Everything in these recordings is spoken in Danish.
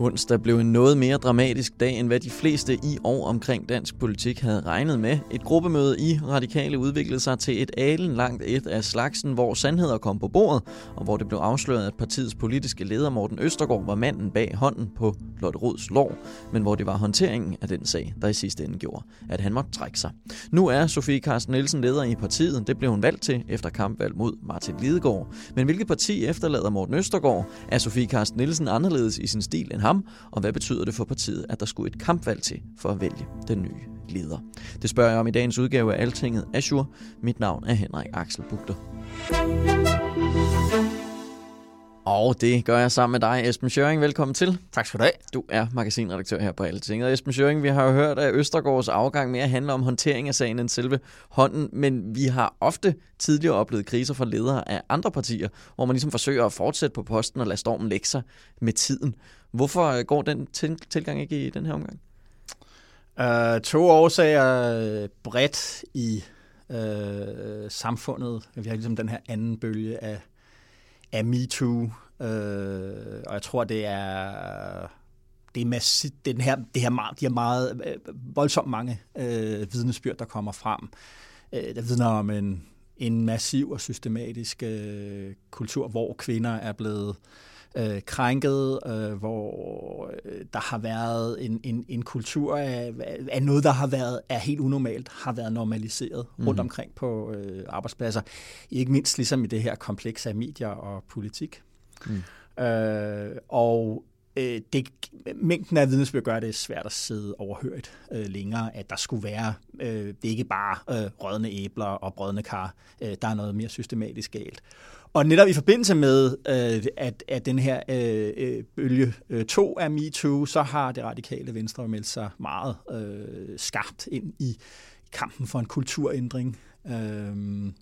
Onsdag blev en noget mere dramatisk dag, end hvad de fleste i og omkring dansk politik havde regnet med. Et gruppemøde i Radikale udviklede sig til et alen langt et af slagsen, hvor sandheder kom på bordet, og hvor det blev afsløret, at partiets politiske leder Morten Østergaard var manden bag hånden på Lotte Rods lov, men hvor det var håndteringen af den sag, der i sidste ende gjorde, at han måtte trække sig. Nu er Sofie Carsten Nielsen leder i partiet. Det blev hun valgt til efter kampvalg mod Martin Lidegaard. Men hvilket parti efterlader Morten Østergaard? Er Sofie Carsten Nielsen anderledes i sin stil end ham? Og hvad betyder det for partiet, at der skulle et kampvalg til for at vælge den nye leder? Det spørger jeg om i dagens udgave af Altinget Azure. Mit navn er Henrik Axel Bugter. Og det gør jeg sammen med dig, Esben Schøring. Velkommen til. Tak skal du have. Du er magasinredaktør her på Altinget. Og Esben Schøring, vi har jo hørt, at Østergaards afgang mere handler om håndtering af sagen end selve hånden, men vi har ofte tidligere oplevet kriser fra ledere af andre partier, hvor man ligesom forsøger at fortsætte på posten og lade stormen lægge sig med tiden. Hvorfor går den tilgang ikke i den her omgang? Uh, to årsager bredt i uh, samfundet. Vi har ligesom den her anden bølge af, af MeToo, øh, og jeg tror, det er det er massi- den her, det her meget, de her meget øh, voldsomt mange øh, vidnesbyrd, der kommer frem. øh, der vidner om en, en massiv og systematisk øh, kultur, hvor kvinder er blevet øh, krænket, øh, hvor øh, der har været en, en, en kultur af, af noget, der har været er helt unormalt, har været normaliseret mm. rundt omkring på øh, arbejdspladser. Ikke mindst ligesom i det her kompleks af medier og politik. Mm. Øh, og øh, det, mængden af vidnesbyrd gør det svært at sidde overhørt øh, længere, at der skulle være, øh, det er ikke bare øh, rødne æbler og brødne kar, øh, der er noget mere systematisk galt. Og netop i forbindelse med, øh, at, at den her øh, øh bølge 2 øh, af MeToo, så har det radikale venstre meldt sig meget øh, skarpt ind i kampen for en kulturændring, øh,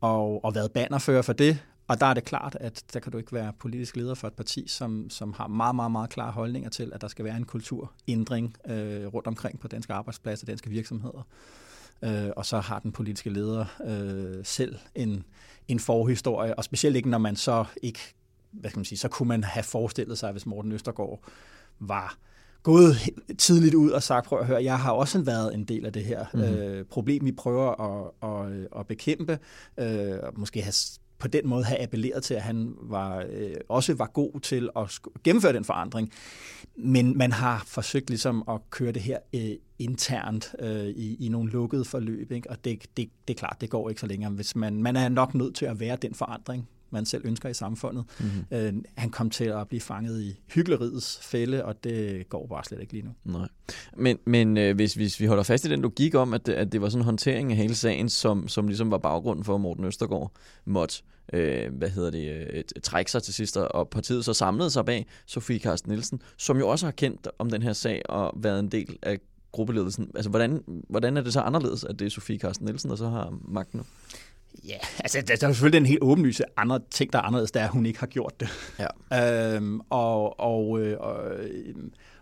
og, og været bannerfører for det. Og der er det klart, at der kan du ikke være politisk leder for et parti, som, som har meget, meget, meget klare holdninger til, at der skal være en kulturændring øh, rundt omkring på danske arbejdspladser, danske virksomheder. Øh, og så har den politiske leder øh, selv en, en forhistorie, og specielt ikke, når man så ikke, hvad skal man sige, så kunne man have forestillet sig, hvis Morten Østergaard var gået tidligt ud og sagt, prøv at høre, jeg har også været en del af det her mm. øh, problem, vi prøver at, at, at bekæmpe, øh, måske have på den måde have appelleret til, at han var, øh, også var god til at gennemføre den forandring. Men man har forsøgt ligesom at køre det her øh, internt øh, i, i nogle lukkede forløb, ikke? og det, det, det er klart, det går ikke så længere. Hvis man, man er nok nødt til at være den forandring, man selv ønsker i samfundet. Mm-hmm. Øh, han kom til at blive fanget i hyggeleriets fælde, og det går bare slet ikke lige nu. Nej. Men, men øh, hvis, hvis vi holder fast i den logik om, at det, at det var sådan en håndtering af hele sagen, som, som ligesom var baggrunden for, at Morten Østergaard måtte øh, hvad hedder det, øh, trække sig til sidst, og partiet så samlede sig bag Sofie Carsten Nielsen, som jo også har kendt om den her sag og været en del af gruppeledelsen. Altså, hvordan, hvordan er det så anderledes, at det er Sofie Carsten Nielsen, der så har magten nu? Ja, altså der, er selvfølgelig en helt åbenlyse andre ting, der er anderledes, der er, at hun ikke har gjort det. Ja. Øhm, og, og, øh, og,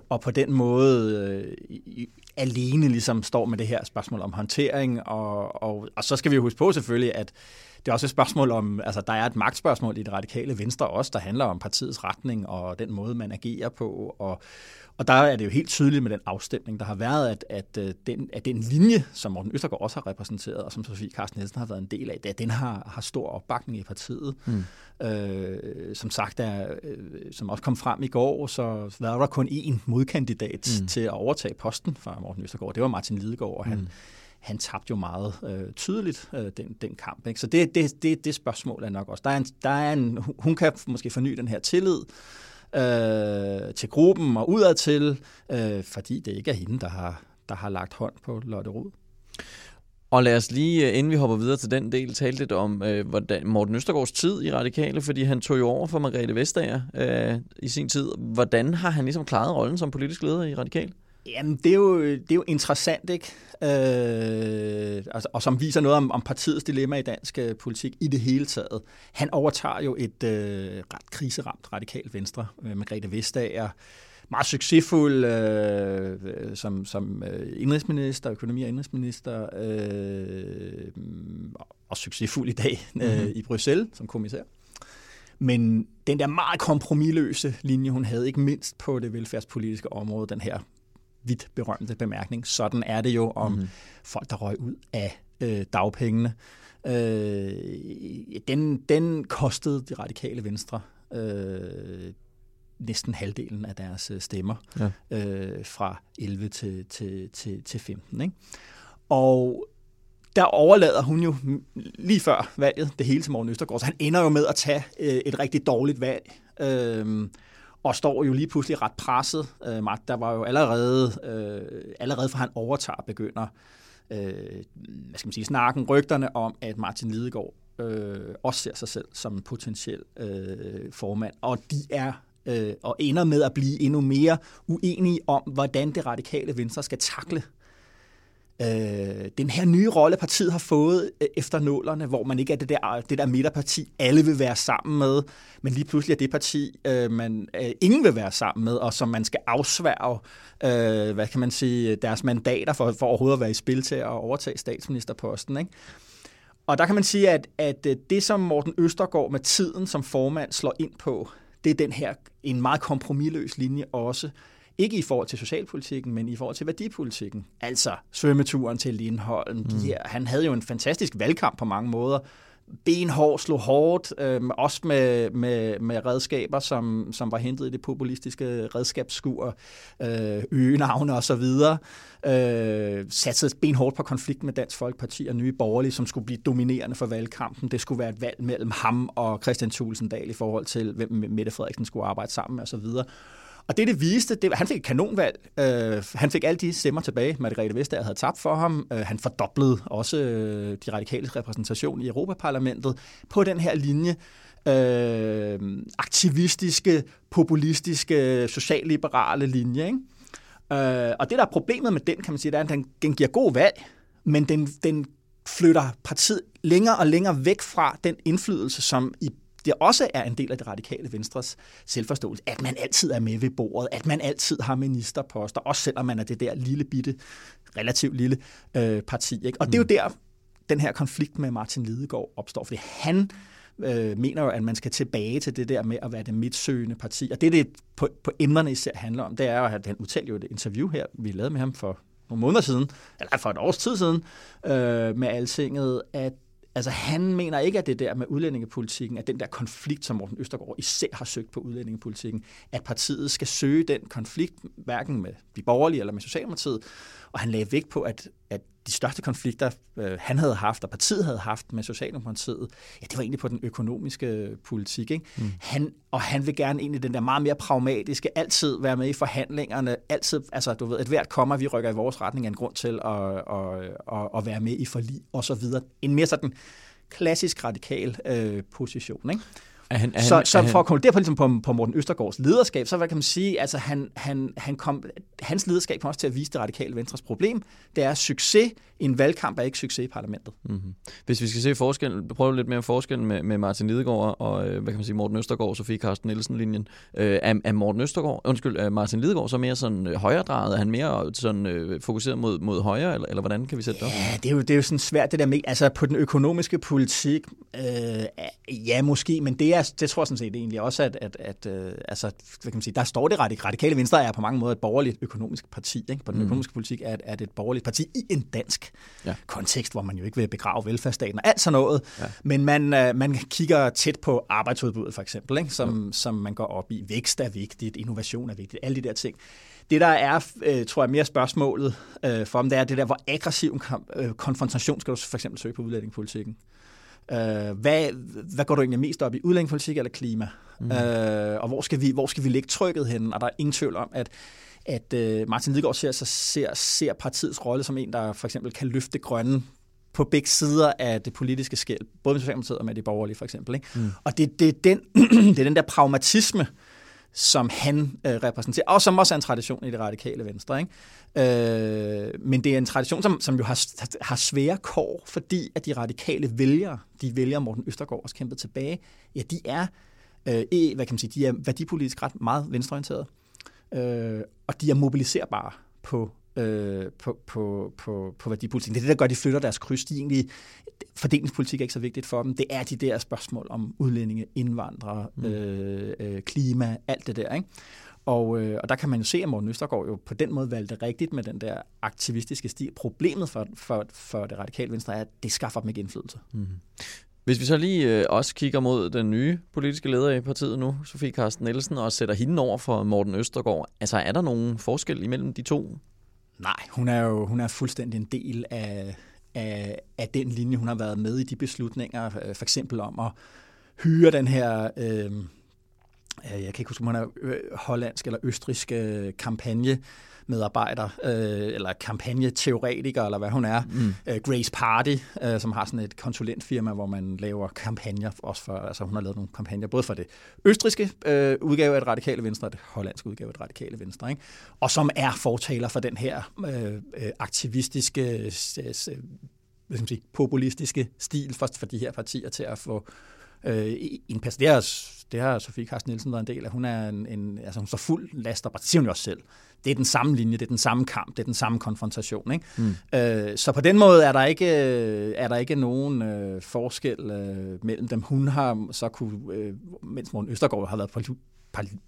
og på den måde øh, alene ligesom står med det her spørgsmål om håndtering, og, og, og så skal vi jo huske på selvfølgelig, at det er også et spørgsmål om, altså der er et magtspørgsmål i det radikale venstre også, der handler om partiets retning og den måde, man agerer på, og og der er det jo helt tydeligt med den afstemning, der har været, at, at, øh, den, at den linje, som Morten Østergaard også har repræsenteret, og som Sofie Carsten Nielsen har været en del af, at den har, har stor opbakning i partiet. Mm. Øh, som sagt, er, øh, som også kom frem i går, så var der kun én modkandidat mm. til at overtage posten fra Morten Østergaard. Det var Martin Lidegaard, og han, mm han tabte jo meget øh, tydeligt øh, den, den kamp. Ikke? Så det, det, det, det spørgsmål er nok også. Der er en, der er en, hun kan måske forny den her tillid, øh, til gruppen og udadtil, øh, fordi det ikke er hende, der har, der har lagt hånd på Lotte Rud. Og lad os lige, øh, inden vi hopper videre til den del, tale lidt om øh, hvordan Morten Østergaards tid i Radikale, fordi han tog jo over for Margrethe Vestager øh, i sin tid. Hvordan har han ligesom klaret rollen som politisk leder i Radikale? Jamen, det er jo, det er jo interessant, ikke? Øh, og, og som viser noget om, om partiets dilemma i dansk øh, politik i det hele taget. Han overtager jo et øh, ret kriseramt radikalt venstre med Margrethe Vestager, meget succesfuld øh, som, som øh, indrigsminister, økonomi- og indrigsminister, øh, og succesfuld i dag øh, mm-hmm. i Bruxelles som kommissær. Men den der meget kompromilløse linje, hun havde, ikke mindst på det velfærdspolitiske område, den her vidt berømte bemærkning, sådan er det jo om mm-hmm. folk, der røg ud af øh, dagpengene. Øh, den, den kostede de radikale venstre øh, næsten halvdelen af deres øh, stemmer ja. øh, fra 11 til, til, til, til 15. Ikke? Og der overlader hun jo lige før valget det hele til Morten Østergaard, så han ender jo med at tage øh, et rigtig dårligt valg. Øh, og står jo lige pludselig ret presset. Øh, der var jo allerede, øh, allerede fra han overtager, begynder øh, hvad skal man sige, snakken, rygterne om, at Martin Lidegaard øh, også ser sig selv som en potentiel øh, formand. Og de er øh, og ender med at blive endnu mere uenige om, hvordan det radikale venstre skal takle øh, øh, den her nye rolle, partiet har fået øh, efter nålerne, hvor man ikke er det der, øh, det der midterparti, alle vil være sammen med, men lige pludselig er det parti, øh, man øh, ingen vil være sammen med, og som man skal afsværge, øh, hvad kan man sige, deres mandater for, for overhovedet at være i spil til at overtage statsministerposten. Ikke? Og der kan man sige, at, at øh, det, som Morten Østergaard med tiden som formand slår ind på, det er den her en meget kompromilløs linje også. Ikke i forhold til socialpolitikken, men i forhold til værdipolitikken. Altså svømmeturen til Lindholm. Mm. De her, han havde jo en fantastisk valgkamp på mange måder. Benhård, slog hårdt, øh, også med, med, med redskaber, som, som var hentet i det populistiske redskabsskur, øh, øgenavne og så videre. Øh, satte benhårdt på konflikt med Dansk Folkeparti og Nye Borgerlige, som skulle blive dominerende for valgkampen. Det skulle være et valg mellem ham og Christian Tulsendal i forhold til, hvem Mette Frederiksen skulle arbejde sammen med og så videre. Og det, det viste, det, han fik et kanonvalg. Øh, han fik alle de stemmer tilbage, Margrethe Vestager havde tabt for ham. Øh, han fordoblede også øh, de radikale repræsentation i Europaparlamentet på den her linje. Øh, aktivistiske, populistiske, socialliberale linje. Ikke? Øh, og det, der er problemet med den, kan man sige, det er, at den, den giver god valg, men den, den flytter partiet længere og længere væk fra den indflydelse, som i det også er en del af det radikale venstres selvforståelse, at man altid er med ved bordet, at man altid har ministerposter, også selvom man er det der lille bitte, relativt lille øh, parti. Ikke? Og mm. det er jo der, den her konflikt med Martin Lidegaard opstår, fordi han øh, mener jo, at man skal tilbage til det der med at være det midtsøgende parti. Og det, det på, på emnerne især handler om, det er jo, at han udtalte jo et interview her, vi lavede med ham for nogle måneder siden, eller for et års tid siden, øh, med Altinget, at Altså han mener ikke, at det der med udlændingepolitikken, at den der konflikt, som Morten Østergaard især har søgt på udlændingepolitikken, at partiet skal søge den konflikt, hverken med de borgerlige eller med Socialdemokratiet. Og han lagde vægt på, at, at de største konflikter, øh, han havde haft, og partiet havde haft med Socialdemokratiet, ja, det var egentlig på den økonomiske politik. Ikke? Mm. Han, og han vil gerne egentlig den der meget mere pragmatiske, altid være med i forhandlingerne, altid, altså du ved, et hvert kommer, vi rykker i vores retning, er en grund til at, at, at, at være med i forlig, og så videre. En mere sådan klassisk radikal øh, position. Ikke? Er han, er så, han, så for at konkludere på, ligesom på, på Morten Østergaards lederskab, så hvad kan man sige, altså han, han, han kom, hans lederskab kom også til at vise det radikale venstres problem. Det er succes. En valgkamp er ikke succes i parlamentet. Mm-hmm. Hvis vi skal se forskel, prøve lidt mere forskellen med, med Martin Lidegaard og øh, hvad kan man sige, Morten Østergaard, Sofie Karsten Nielsen-linjen. Øh, er, er, Morten Østergaard, undskyld, er Martin Lidegaard så mere sådan øh, højredrejet? Er han mere sådan, øh, fokuseret mod, mod højre, eller, eller hvordan kan vi sætte det op? Ja, det er, jo, det er jo sådan svært det der med, altså på den økonomiske politik, øh, ja måske, men det er, det tror jeg sådan set egentlig også, at, at, at øh, altså, hvad kan man sige, der står det radikale venstre er på mange måder et borgerligt økonomisk parti. Ikke? På den mm. økonomiske politik er, er det et borgerligt parti i en dansk ja. kontekst, hvor man jo ikke vil begrave velfærdsstaten og alt sådan noget. Ja. Men man, øh, man kigger tæt på arbejdsudbuddet for eksempel, ikke? Som, ja. som man går op i. Vækst er vigtigt, innovation er vigtigt, alle de der ting. Det, der er, øh, tror jeg, mere spørgsmålet øh, for dem, det er det der, hvor aggressiv en øh, konfrontation skal du for eksempel søge på udlændingepolitikken. Øh, hvad, hvad går du egentlig mest op i, udlændingepolitik eller klima? Mm. Øh, og hvor skal, vi, hvor skal vi lægge trykket hen? Og der er ingen tvivl om, at at øh, Martin Lidegaard ser, ser, ser partiets rolle som en, der for eksempel kan løfte grønne på begge sider af det politiske skæld, både med Socialdemokratiet og med de borgerlige for eksempel. Ikke? Mm. Og det, det, er den, det er den der pragmatisme, som han øh, repræsenterer, og som også er en tradition i det radikale venstre. Ikke? Øh, men det er en tradition, som, som jo har, har svære kår, fordi at de radikale vælgere, de vælger Morten Østergaard også kæmpet tilbage, ja, de er, øh, e, hvad kan man sige, de er værdipolitisk ret meget venstreorienterede, øh, og de er mobiliserbare på øh, på, på, på, på værdipolitikken. Det er det, der gør, at de flytter deres kryds. De egentlig, fordelingspolitik er ikke så vigtigt for dem. Det er de der spørgsmål om udlændinge, indvandrere, mm. øh, øh, klima, alt det der. Ikke? Og, øh, og der kan man jo se, at Morten Østergaard jo på den måde valgte rigtigt med den der aktivistiske stil. Problemet for, for, for det radikale venstre er, at det skaffer dem ikke indflydelse. Mm. Hvis vi så lige øh, også kigger mod den nye politiske leder i partiet nu, Sofie Carsten Nielsen, og sætter hende over for Morten Østergaard, altså er der nogen forskel imellem de to Nej, hun er jo hun er fuldstændig en del af, af, af den linje, hun har været med i de beslutninger, øh, for eksempel om at hyre den her, øh, øh jeg kan ikke huske, om hun er øh, hollandsk eller østrisk øh, kampagne, medarbejder, øh, eller kampagneteoretiker, eller hvad hun er. Mm. Øh, Grace Party, øh, som har sådan et konsulentfirma, hvor man laver kampagner, også for, altså hun har lavet nogle kampagner, både for det østriske øh, udgave af det radikale venstre, og det hollandske udgave af det radikale venstre, ikke? og som er fortaler for den her øh, øh aktivistiske, øh, hvad skal man sige, populistiske stil for, for de her partier til at få øh, en pas. Det har, Sofie Carsten Nielsen været en del af. Hun er en, en altså hun står fuld laster, det siger hun jo også selv det er den samme linje, det er den samme kamp, det er den samme konfrontation. Ikke? Mm. Øh, så på den måde er der ikke, er der ikke nogen øh, forskel øh, mellem dem. Hun har så kunne, øh, mens Morten Østergaard har været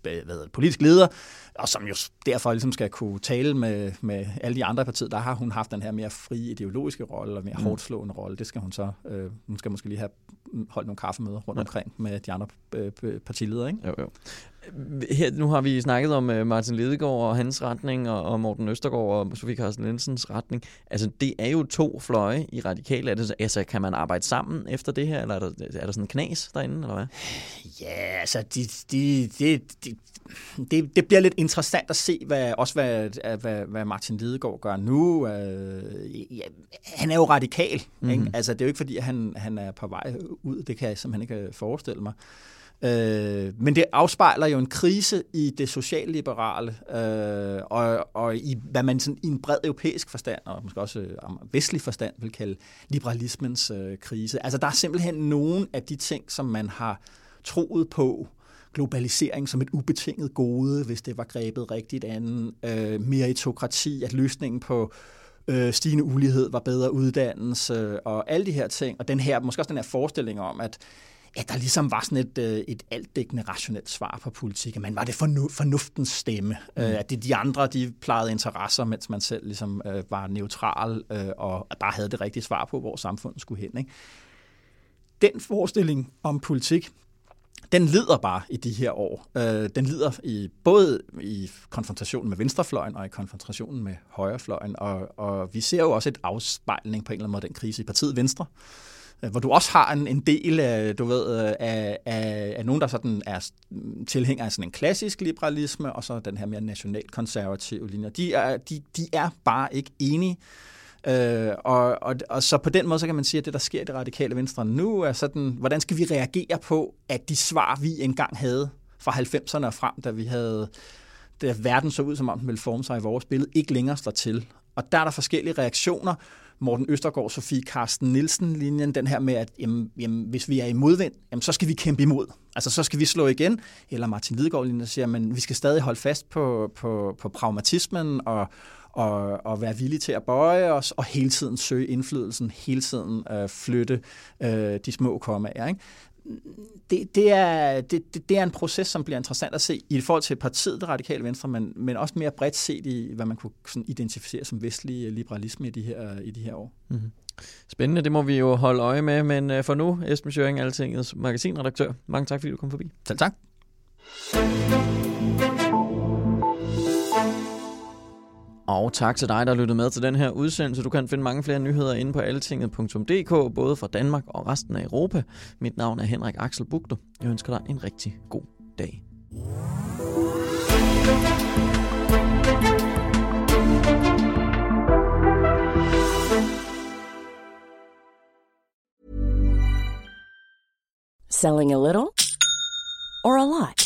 været politisk leder, og som jo derfor ligesom skal kunne tale med, med alle de andre partier, der har hun haft den her mere frie ideologiske rolle og mere mm. hårdt slående rolle. Det skal hun så, øh, hun skal måske lige have holdt nogle kaffemøder rundt ja. omkring med de andre øh, partiledere. Ikke? Jo, jo. Her, nu har vi snakket om øh, Martin Lidegaard og hans retning, og, og Morten Østergaard og Sofie Carsten Lensens retning. Altså, det er jo to fløje i radikale. Er det, altså, kan man arbejde sammen efter det her, eller er der, er der sådan en knas derinde, eller hvad? Ja, altså, de, de, de, de, det, det bliver lidt interessant at se, hvad, også hvad, hvad, hvad Martin Lidegaard gør nu. Øh, ja, han er jo radikal. Mm-hmm. Ikke? Altså, det er jo ikke, fordi han, han er på vej ud. Det kan jeg simpelthen ikke forestille mig. Øh, men det afspejler jo en krise i det socialliberale, øh, og, og i hvad man sådan, i en bred europæisk forstand, og måske også øh, vestlig forstand, vil kalde liberalismens øh, krise. Altså der er simpelthen nogle af de ting, som man har troet på, globalisering som et ubetinget gode, hvis det var grebet rigtigt an, øh, meritokrati, at løsningen på øh, stigende ulighed var bedre uddannelse, og alle de her ting, og den her, måske også den her forestilling om, at ja, der ligesom var sådan et, øh, et altdækkende rationelt svar på politik, man var det fornu, fornuftens stemme, mm. øh, at det de andre, de plejede interesser, mens man selv ligesom øh, var neutral øh, og bare havde det rigtige svar på, hvor samfundet skulle hen. Ikke? Den forestilling om politik, den lider bare i de her år. Øh, den lider i, både i konfrontationen med venstrefløjen og i konfrontationen med højrefløjen, og, og vi ser jo også et afspejling på en eller anden måde den krise i partiet Venstre, Øh, hvor du også har en, en del af, du ved, øh, af, af, af nogen, der sådan er tilhænger af sådan en klassisk liberalisme, og så den her mere nationalkonservative linje. De er, de, de er bare ikke enige. Øh, og, og, og så på den måde, så kan man sige, at det, der sker i det radikale venstre nu, er sådan, hvordan skal vi reagere på, at de svar, vi engang havde fra 90'erne og frem, da vi havde da verden så ud, som om den ville forme sig i vores billede, ikke længere står til. Og der er der forskellige reaktioner, Morten Østergaard, Sofie Karsten Nielsen-linjen, den her med, at jamen, jamen, hvis vi er i modvind, jamen, så skal vi kæmpe imod. Altså, så skal vi slå igen. Eller Martin Lidegaard-linjen, der siger, at vi skal stadig holde fast på, på, på pragmatismen og, og, og være villige til at bøje os, og hele tiden søge indflydelsen, hele tiden øh, flytte øh, de små kommaer. Ikke? Det, det, er, det, det er en proces, som bliver interessant at se i forhold til partiet, det radikale venstre, men, men også mere bredt set i, hvad man kunne sådan identificere som vestlig liberalisme i de her, i de her år. Mm-hmm. Spændende, det må vi jo holde øje med, men øh, for nu, Esben Schøring, Altingets magasinredaktør, mange tak, fordi du kom forbi. Selv tak. Og tak til dig, der lyttede med til den her udsendelse. Du kan finde mange flere nyheder inde på altinget.dk, både fra Danmark og resten af Europa. Mit navn er Henrik Axel Bugter. Jeg ønsker dig en rigtig god dag. Selling a little or a lot?